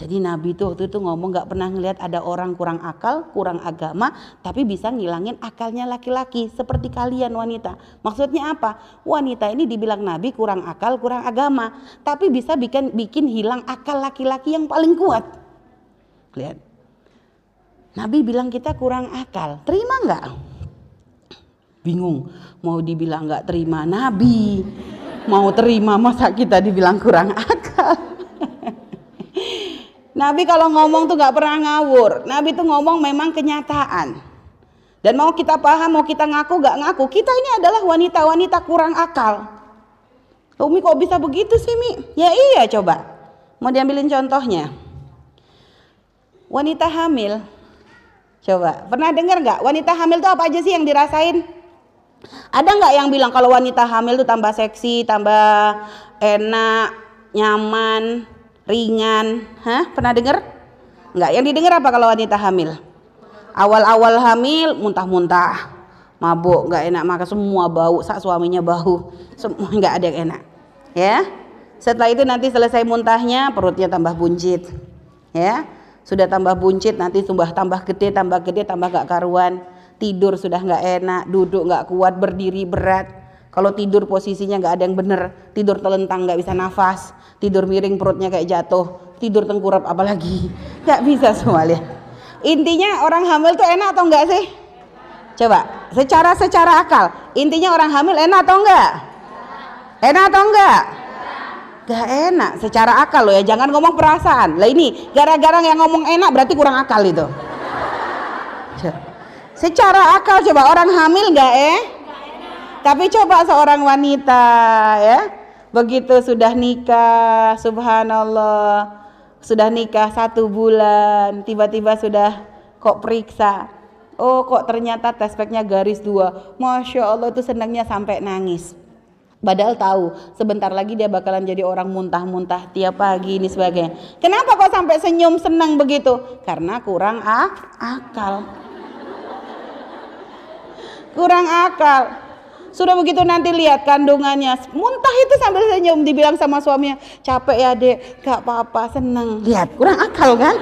Jadi Nabi itu waktu itu ngomong gak pernah ngelihat ada orang kurang akal, kurang agama, tapi bisa ngilangin akalnya laki-laki seperti kalian wanita. Maksudnya apa? Wanita ini dibilang Nabi kurang akal, kurang agama, tapi bisa bikin bikin hilang akal laki-laki yang paling kuat. Lihat. Nabi bilang kita kurang akal, terima nggak? Bingung, mau dibilang nggak terima Nabi, mau terima masa kita dibilang kurang akal. (laughs) Nabi kalau ngomong tuh gak pernah ngawur. Nabi tuh ngomong memang kenyataan. Dan mau kita paham, mau kita ngaku gak ngaku, kita ini adalah wanita-wanita kurang akal. Umi kok bisa begitu sih Mi? Ya iya coba. Mau diambilin contohnya. Wanita hamil. Coba, pernah dengar gak? Wanita hamil tuh apa aja sih yang dirasain? Ada nggak yang bilang kalau wanita hamil tuh tambah seksi, tambah enak, nyaman, ringan. Hah? Pernah dengar? Enggak. Yang didengar apa kalau wanita hamil? Awal-awal hamil muntah-muntah, mabuk, enggak enak maka semua bau, sak suaminya bau, semua (laughs) enggak ada yang enak. Ya. Setelah itu nanti selesai muntahnya perutnya tambah buncit. Ya. Sudah tambah buncit nanti sudah tambah gede, tambah gede, tambah gak karuan. Tidur sudah nggak enak, duduk nggak kuat, berdiri berat. Kalau tidur posisinya nggak ada yang bener, tidur telentang nggak bisa nafas, tidur miring perutnya kayak jatuh tidur tengkurap apalagi. (laughs) Nggak bisa semua lihat intinya orang hamil tuh enak atau enggak sih? Coba secara secara akal intinya orang hamil enak atau enggak enak atau enggak Gak enak secara akal loh ya jangan ngomong perasaan. Lah ini gara-gara yang ngomong enak berarti kurang akal itu secara akal coba orang hamil gak eh tapi coba seorang wanita ya begitu sudah nikah subhanallah sudah nikah satu bulan tiba-tiba sudah kok periksa oh kok ternyata tespeknya garis dua masya Allah itu senangnya sampai nangis Padahal tahu sebentar lagi dia bakalan jadi orang muntah-muntah tiap pagi ini sebagainya. Kenapa kok sampai senyum senang begitu? Karena kurang ah, akal. Kurang akal. Sudah begitu nanti lihat kandungannya. Muntah itu sambil senyum dibilang sama suaminya capek ya dek. Gak apa-apa seneng. Lihat kurang akal kan?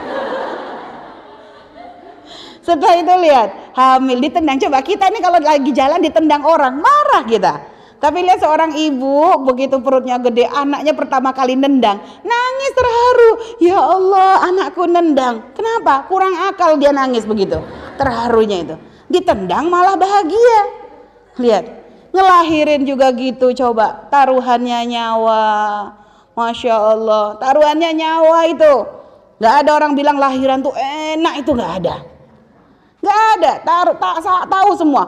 Setelah itu lihat hamil ditendang. Coba kita ini kalau lagi jalan ditendang orang marah kita. Tapi lihat seorang ibu begitu perutnya gede anaknya pertama kali nendang. Nangis terharu. Ya Allah anakku nendang. Kenapa? Kurang akal dia nangis begitu terharunya itu ditendang malah bahagia. Lihat ngelahirin juga gitu coba. Taruhannya nyawa. Masya Allah taruhannya nyawa itu. Nggak ada orang bilang lahiran tuh enak itu nggak ada. Nggak ada taruh tak tahu semua.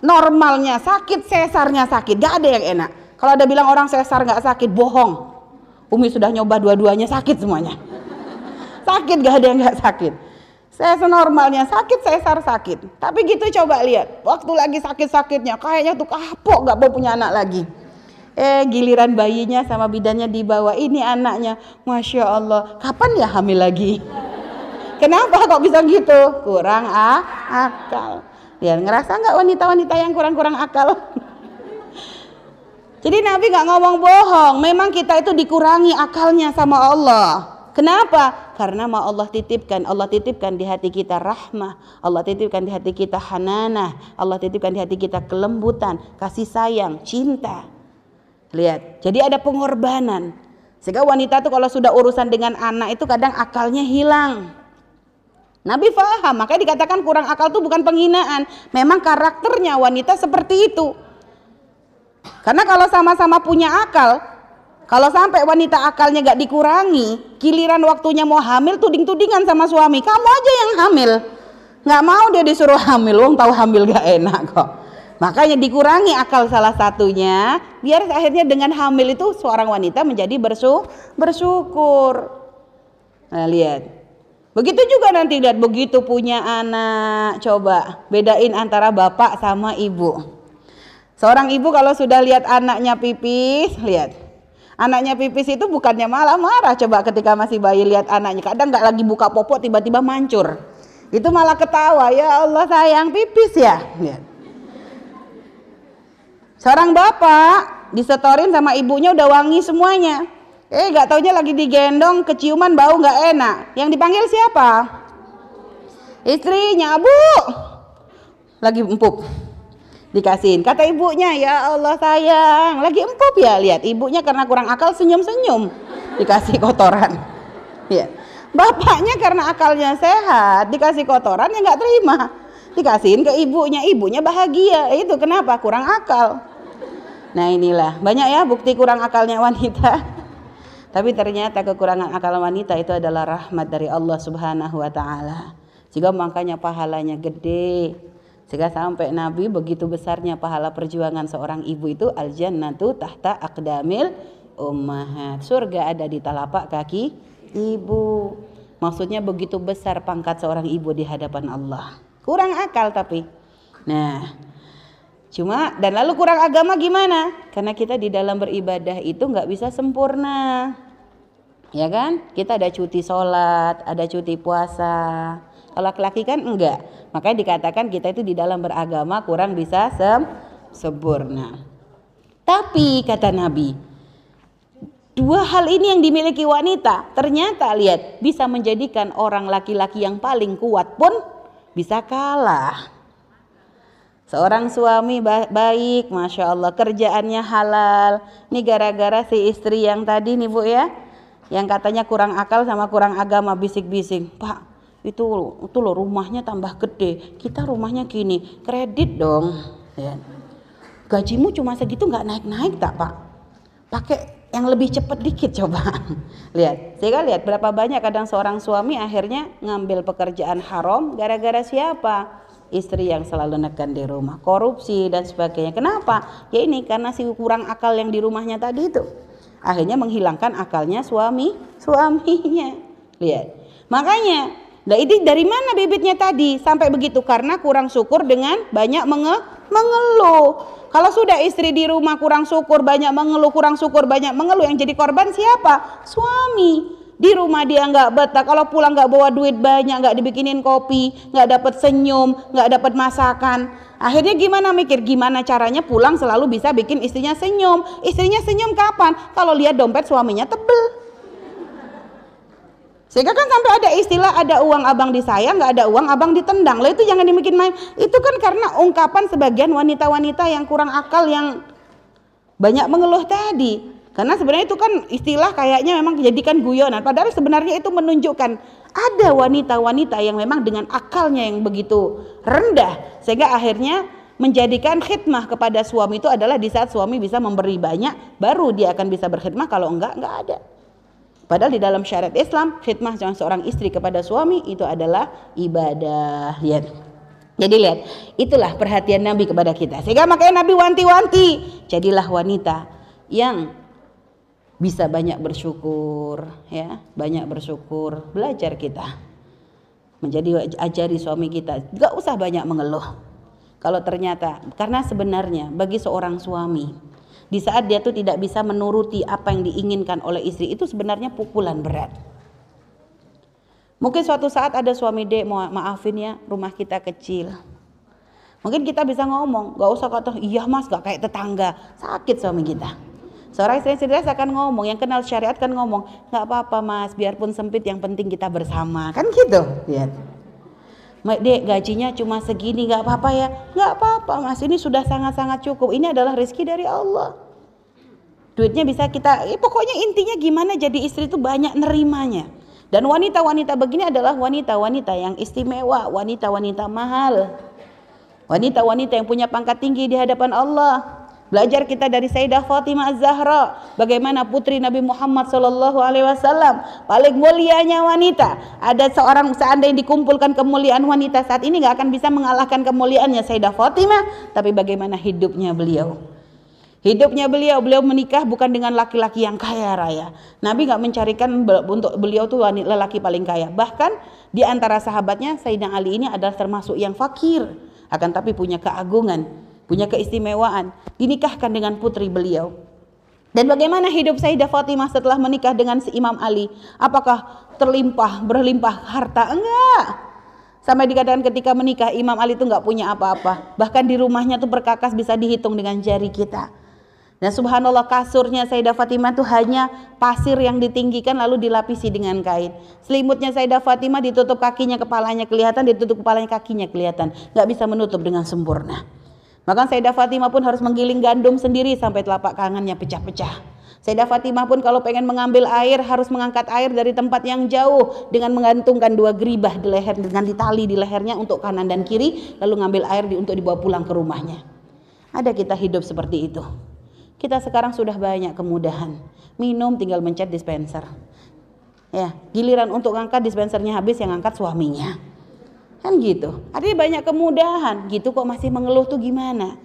Normalnya sakit sesarnya sakit. Nggak ada yang enak. Kalau ada bilang orang sesar nggak sakit bohong. Umi sudah nyoba dua-duanya sakit semuanya. Sakit gak ada yang nggak sakit saya senormalnya sakit, sesar sakit. Tapi gitu coba lihat, waktu lagi sakit-sakitnya, kayaknya tuh kapok gak mau punya anak lagi. Eh giliran bayinya sama bidannya dibawa, ini anaknya, masya Allah, kapan ya hamil lagi? Kenapa kok bisa gitu? Kurang ah, akal. Ya ngerasa nggak wanita-wanita yang kurang-kurang akal? Jadi Nabi nggak ngomong bohong. Memang kita itu dikurangi akalnya sama Allah. Kenapa? Karena mau Allah titipkan, Allah titipkan di hati kita rahmah, Allah titipkan di hati kita hananah, Allah titipkan di hati kita kelembutan, kasih sayang, cinta. Lihat, jadi ada pengorbanan. Sehingga wanita itu kalau sudah urusan dengan anak itu kadang akalnya hilang. Nabi faham, makanya dikatakan kurang akal itu bukan penghinaan. Memang karakternya wanita seperti itu. Karena kalau sama-sama punya akal, kalau sampai wanita akalnya gak dikurangi, giliran waktunya mau hamil tuding-tudingan sama suami, kamu aja yang hamil. Gak mau dia disuruh hamil, wong tahu hamil gak enak kok. Makanya dikurangi akal salah satunya biar akhirnya dengan hamil itu seorang wanita menjadi bersu bersyukur. Nah, lihat. Begitu juga nanti lihat begitu punya anak, coba bedain antara bapak sama ibu. Seorang ibu kalau sudah lihat anaknya pipis, lihat. Anaknya pipis itu bukannya malah marah coba ketika masih bayi lihat anaknya. Kadang nggak lagi buka popok tiba-tiba mancur. Itu malah ketawa, ya Allah sayang pipis ya. Lihat. Seorang bapak disetorin sama ibunya udah wangi semuanya. Eh gak taunya lagi digendong keciuman bau gak enak. Yang dipanggil siapa? Istrinya, Bu. Lagi empuk. Dikasihin. Kata ibunya, ya Allah sayang. Lagi empuk ya. Lihat ibunya karena kurang akal senyum-senyum. Dikasih kotoran. Ya. Bapaknya karena akalnya sehat. Dikasih kotoran ya gak terima. Dikasihin ke ibunya. Ibunya bahagia. Itu kenapa? Kurang akal. Nah inilah banyak ya bukti kurang akalnya wanita. (laughs) Tapi ternyata kekurangan akal wanita itu adalah rahmat dari Allah Subhanahu wa taala. Sehingga makanya pahalanya gede. Sehingga sampai Nabi begitu besarnya pahala perjuangan seorang ibu itu al jannatu tahta aqdamil ummahat. Surga ada di telapak kaki ibu. Maksudnya begitu besar pangkat seorang ibu di hadapan Allah. Kurang akal tapi. Nah, Cuma dan lalu kurang agama gimana? Karena kita di dalam beribadah itu nggak bisa sempurna. Ya kan? Kita ada cuti sholat, ada cuti puasa. Kalau laki-laki kan enggak. Makanya dikatakan kita itu di dalam beragama kurang bisa sem sempurna. Tapi kata Nabi, dua hal ini yang dimiliki wanita ternyata lihat bisa menjadikan orang laki-laki yang paling kuat pun bisa kalah. Seorang suami baik, masya Allah, kerjaannya halal. Ini gara-gara si istri yang tadi nih bu ya, yang katanya kurang akal sama kurang agama, bisik-bisik. Pak, itu itu loh rumahnya tambah gede, kita rumahnya gini, kredit dong. Ya. Gajimu cuma segitu nggak naik-naik tak pak? Pakai yang lebih cepat dikit coba. (laughs) lihat, saya lihat berapa banyak kadang seorang suami akhirnya ngambil pekerjaan haram gara-gara siapa? istri yang selalu nekan di rumah, korupsi dan sebagainya. Kenapa? Ya ini karena si kurang akal yang di rumahnya tadi itu. Akhirnya menghilangkan akalnya suami, (laughs) suaminya. Lihat. Makanya, nah ini dari mana bibitnya tadi sampai begitu? Karena kurang syukur dengan banyak menge mengeluh. Kalau sudah istri di rumah kurang syukur, banyak mengeluh, kurang syukur, banyak mengeluh, yang jadi korban siapa? Suami di rumah dia nggak betah kalau pulang nggak bawa duit banyak nggak dibikinin kopi nggak dapat senyum nggak dapat masakan akhirnya gimana mikir gimana caranya pulang selalu bisa bikin istrinya senyum istrinya senyum kapan kalau lihat dompet suaminya tebel sehingga kan sampai ada istilah ada uang abang disayang nggak ada uang abang ditendang. Lah itu jangan dimikir main. Itu kan karena ungkapan sebagian wanita-wanita yang kurang akal yang banyak mengeluh tadi. Karena sebenarnya itu kan istilah kayaknya memang dijadikan guyonan. Padahal sebenarnya itu menunjukkan ada wanita-wanita yang memang dengan akalnya yang begitu rendah. Sehingga akhirnya menjadikan khidmah kepada suami itu adalah di saat suami bisa memberi banyak baru dia akan bisa berkhidmah. Kalau enggak enggak ada. Padahal di dalam syariat Islam khidmah seorang istri kepada suami itu adalah ibadah. Lihat. Jadi lihat, itulah perhatian Nabi kepada kita. Sehingga makanya Nabi wanti-wanti, jadilah wanita yang bisa banyak bersyukur ya banyak bersyukur belajar kita menjadi ajari suami kita gak usah banyak mengeluh kalau ternyata karena sebenarnya bagi seorang suami di saat dia tuh tidak bisa menuruti apa yang diinginkan oleh istri itu sebenarnya pukulan berat. Mungkin suatu saat ada suami dek mau maafin ya rumah kita kecil. Mungkin kita bisa ngomong gak usah kata iya mas gak kayak tetangga. Sakit suami kita. Seorang istri cerdas akan ngomong, yang kenal syariat kan ngomong, nggak apa-apa mas, biarpun sempit yang penting kita bersama, kan gitu. Lihat. Dek gajinya cuma segini, nggak apa-apa ya, nggak apa-apa mas, ini sudah sangat-sangat cukup. Ini adalah rezeki dari Allah. Duitnya bisa kita, eh, pokoknya intinya gimana jadi istri itu banyak nerimanya. Dan wanita-wanita begini adalah wanita-wanita yang istimewa, wanita-wanita mahal. Wanita-wanita yang punya pangkat tinggi di hadapan Allah Belajar kita dari Sayyidah Fatimah Az-Zahra, bagaimana putri Nabi Muhammad sallallahu alaihi wasallam, paling mulianya wanita. Ada seorang seandainya dikumpulkan kemuliaan wanita saat ini nggak akan bisa mengalahkan kemuliaannya Sayyidah Fatimah, tapi bagaimana hidupnya beliau. Hidupnya beliau, beliau menikah bukan dengan laki-laki yang kaya raya. Nabi nggak mencarikan untuk beliau tuh lelaki paling kaya. Bahkan di antara sahabatnya Sayyidina Ali ini adalah termasuk yang fakir, akan tapi punya keagungan punya keistimewaan, dinikahkan dengan putri beliau. Dan bagaimana hidup Sayyidah Fatimah setelah menikah dengan si Imam Ali? Apakah terlimpah, berlimpah harta? Enggak. Sampai dikatakan ketika menikah Imam Ali itu enggak punya apa-apa. Bahkan di rumahnya tuh berkakas bisa dihitung dengan jari kita. Dan subhanallah kasurnya Sayyidah Fatimah itu hanya pasir yang ditinggikan lalu dilapisi dengan kain. Selimutnya Sayyidah Fatimah ditutup kakinya, kepalanya kelihatan, ditutup kepalanya kakinya kelihatan. Enggak bisa menutup dengan sempurna. Maka Sayyidah Fatimah pun harus menggiling gandum sendiri sampai telapak tangannya pecah-pecah. Sayyidah Fatimah pun kalau pengen mengambil air harus mengangkat air dari tempat yang jauh dengan menggantungkan dua geribah di leher dengan ditali di lehernya untuk kanan dan kiri lalu ngambil air di, untuk dibawa pulang ke rumahnya. Ada kita hidup seperti itu. Kita sekarang sudah banyak kemudahan. Minum tinggal mencet dispenser. Ya, giliran untuk ngangkat dispensernya habis yang ngangkat suaminya. Kan gitu. Artinya banyak kemudahan. Gitu kok masih mengeluh tuh gimana?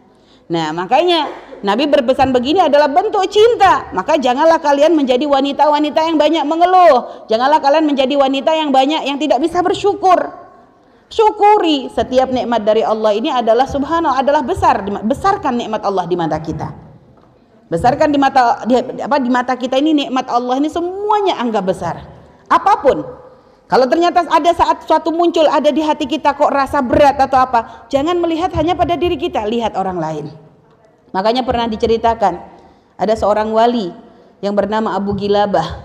Nah, makanya Nabi berpesan begini adalah bentuk cinta. Maka janganlah kalian menjadi wanita-wanita yang banyak mengeluh. Janganlah kalian menjadi wanita yang banyak yang tidak bisa bersyukur. Syukuri setiap nikmat dari Allah ini adalah subhanallah adalah besar besarkan nikmat Allah di mata kita. Besarkan di mata di, apa di mata kita ini nikmat Allah ini semuanya anggap besar. Apa pun kalau ternyata ada saat suatu muncul ada di hati kita kok rasa berat atau apa, jangan melihat hanya pada diri kita, lihat orang lain. Makanya pernah diceritakan ada seorang wali yang bernama Abu Gilabah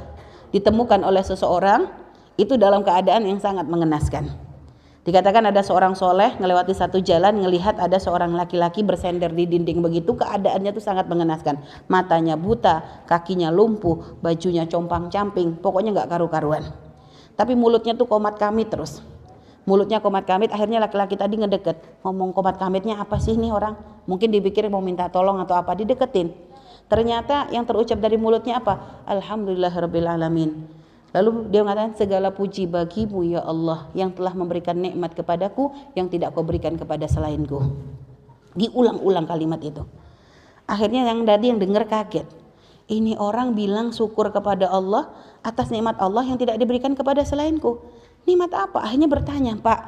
ditemukan oleh seseorang itu dalam keadaan yang sangat mengenaskan. Dikatakan ada seorang soleh melewati satu jalan ngelihat ada seorang laki-laki bersender di dinding begitu keadaannya itu sangat mengenaskan. Matanya buta, kakinya lumpuh, bajunya compang-camping, pokoknya nggak karu-karuan. Tapi mulutnya tuh komat kamit terus. Mulutnya komat kamit, akhirnya laki-laki tadi ngedeket. Ngomong komat kamitnya apa sih nih orang? Mungkin dipikir mau minta tolong atau apa, dideketin. Ternyata yang terucap dari mulutnya apa? Alhamdulillah Alamin. Lalu dia mengatakan segala puji bagimu ya Allah yang telah memberikan nikmat kepadaku yang tidak kau berikan kepada selainku. Diulang-ulang kalimat itu. Akhirnya yang tadi yang dengar kaget. Ini orang bilang syukur kepada Allah atas nikmat Allah yang tidak diberikan kepada selainku. Nikmat apa? Akhirnya bertanya, Pak,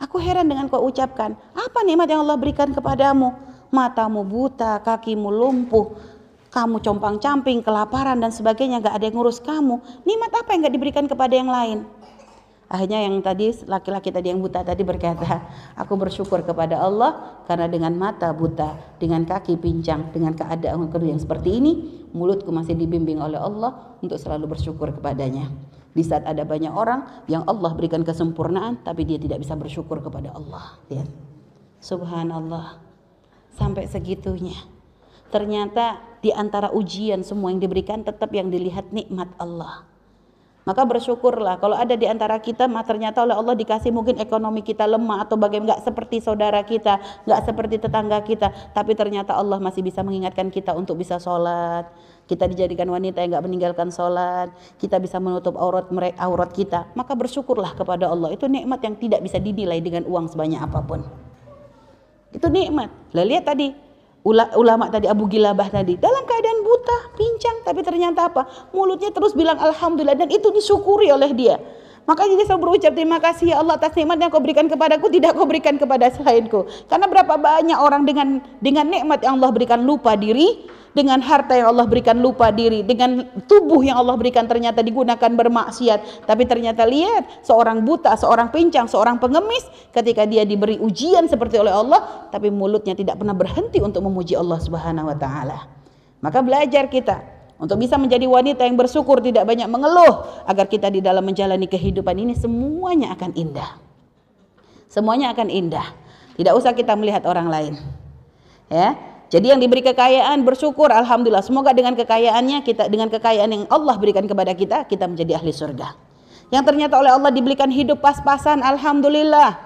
aku heran dengan kau ucapkan. Apa nikmat yang Allah berikan kepadamu? Matamu buta, kakimu lumpuh, kamu compang-camping, kelaparan dan sebagainya, gak ada yang ngurus kamu. Nikmat apa yang gak diberikan kepada yang lain? Akhirnya yang tadi laki-laki tadi yang buta tadi berkata, aku bersyukur kepada Allah karena dengan mata buta, dengan kaki pincang, dengan keadaan yang seperti ini, mulutku masih dibimbing oleh Allah untuk selalu bersyukur kepadanya. Di saat ada banyak orang yang Allah berikan kesempurnaan tapi dia tidak bisa bersyukur kepada Allah. Lihat. Subhanallah. Sampai segitunya. Ternyata di antara ujian semua yang diberikan tetap yang dilihat nikmat Allah. Maka bersyukurlah kalau ada di antara kita mah ternyata oleh Allah dikasih mungkin ekonomi kita lemah atau bagaimana nggak seperti saudara kita, nggak seperti tetangga kita, tapi ternyata Allah masih bisa mengingatkan kita untuk bisa sholat. Kita dijadikan wanita yang nggak meninggalkan sholat, kita bisa menutup aurat mereka aurat kita. Maka bersyukurlah kepada Allah. Itu nikmat yang tidak bisa dinilai dengan uang sebanyak apa pun. Itu nikmat. Lihat tadi ulama tadi Abu Gilabah tadi dalam keadaan buta, pincang, tapi ternyata apa? Mulutnya terus bilang alhamdulillah dan itu disyukuri oleh dia. Makanya dia selalu berucap terima kasih ya Allah atas nikmat yang kau berikan kepadaku tidak kau berikan kepada selainku. Karena berapa banyak orang dengan dengan nikmat yang Allah berikan lupa diri, dengan harta yang Allah berikan lupa diri, dengan tubuh yang Allah berikan ternyata digunakan bermaksiat. Tapi ternyata lihat seorang buta, seorang pincang, seorang pengemis ketika dia diberi ujian seperti oleh Allah, tapi mulutnya tidak pernah berhenti untuk memuji Allah Subhanahu wa taala. Maka belajar kita untuk bisa menjadi wanita yang bersyukur tidak banyak mengeluh agar kita di dalam menjalani kehidupan ini semuanya akan indah. Semuanya akan indah. Tidak usah kita melihat orang lain. Ya. Jadi yang diberi kekayaan bersyukur alhamdulillah. Semoga dengan kekayaannya kita dengan kekayaan yang Allah berikan kepada kita kita menjadi ahli surga. Yang ternyata oleh Allah diberikan hidup pas-pasan alhamdulillah.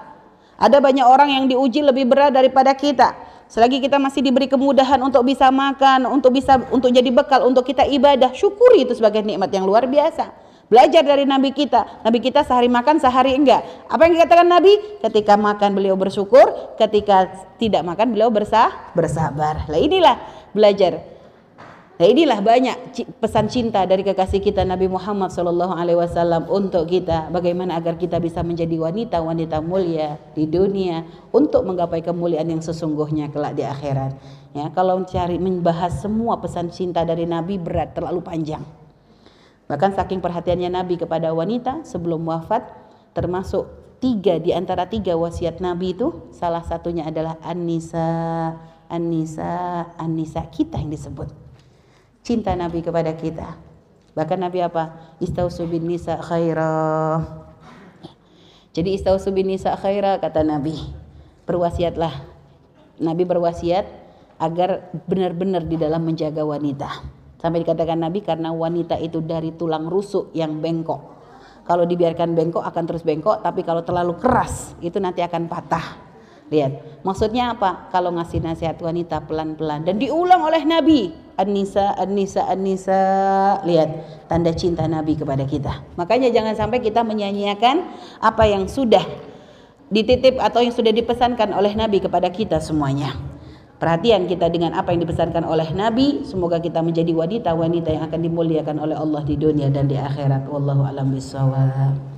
Ada banyak orang yang diuji lebih berat daripada kita. Selagi kita masih diberi kemudahan untuk bisa makan, untuk bisa untuk jadi bekal untuk kita ibadah, syukuri itu sebagai nikmat yang luar biasa. Belajar dari Nabi kita. Nabi kita sehari makan, sehari enggak. Apa yang dikatakan Nabi? Ketika makan beliau bersyukur, ketika tidak makan beliau bersah, bersabar. Lah inilah belajar. Nah inilah banyak pesan cinta dari kekasih kita Nabi Muhammad Wasallam untuk kita bagaimana agar kita bisa menjadi wanita-wanita mulia di dunia untuk menggapai kemuliaan yang sesungguhnya kelak di akhirat. Ya, kalau mencari membahas semua pesan cinta dari Nabi berat terlalu panjang. Bahkan saking perhatiannya Nabi kepada wanita sebelum wafat termasuk tiga di antara tiga wasiat Nabi itu salah satunya adalah An-Nisa, An-Nisa, An-Nisa kita yang disebut. Cinta Nabi kepada kita. Bahkan Nabi apa? Istausu bin nisa khaira. Jadi istausu bin nisa khaira kata Nabi. Berwasiatlah. Nabi berwasiat agar benar-benar di dalam menjaga wanita. Sampai dikatakan Nabi karena wanita itu dari tulang rusuk yang bengkok. Kalau dibiarkan bengkok akan terus bengkok, tapi kalau terlalu keras itu nanti akan patah. Lihat, maksudnya apa? Kalau ngasih nasihat wanita pelan-pelan dan diulang oleh Nabi. An-Nisa, An-Nisa, An-Nisa. Lihat, tanda cinta Nabi kepada kita. Makanya jangan sampai kita menyanyiakan apa yang sudah dititip atau yang sudah dipesankan oleh Nabi kepada kita semuanya perhatian kita dengan apa yang dipesankan oleh Nabi semoga kita menjadi wanita-wanita yang akan dimuliakan oleh Allah di dunia dan di akhirat wallahu alam bisawab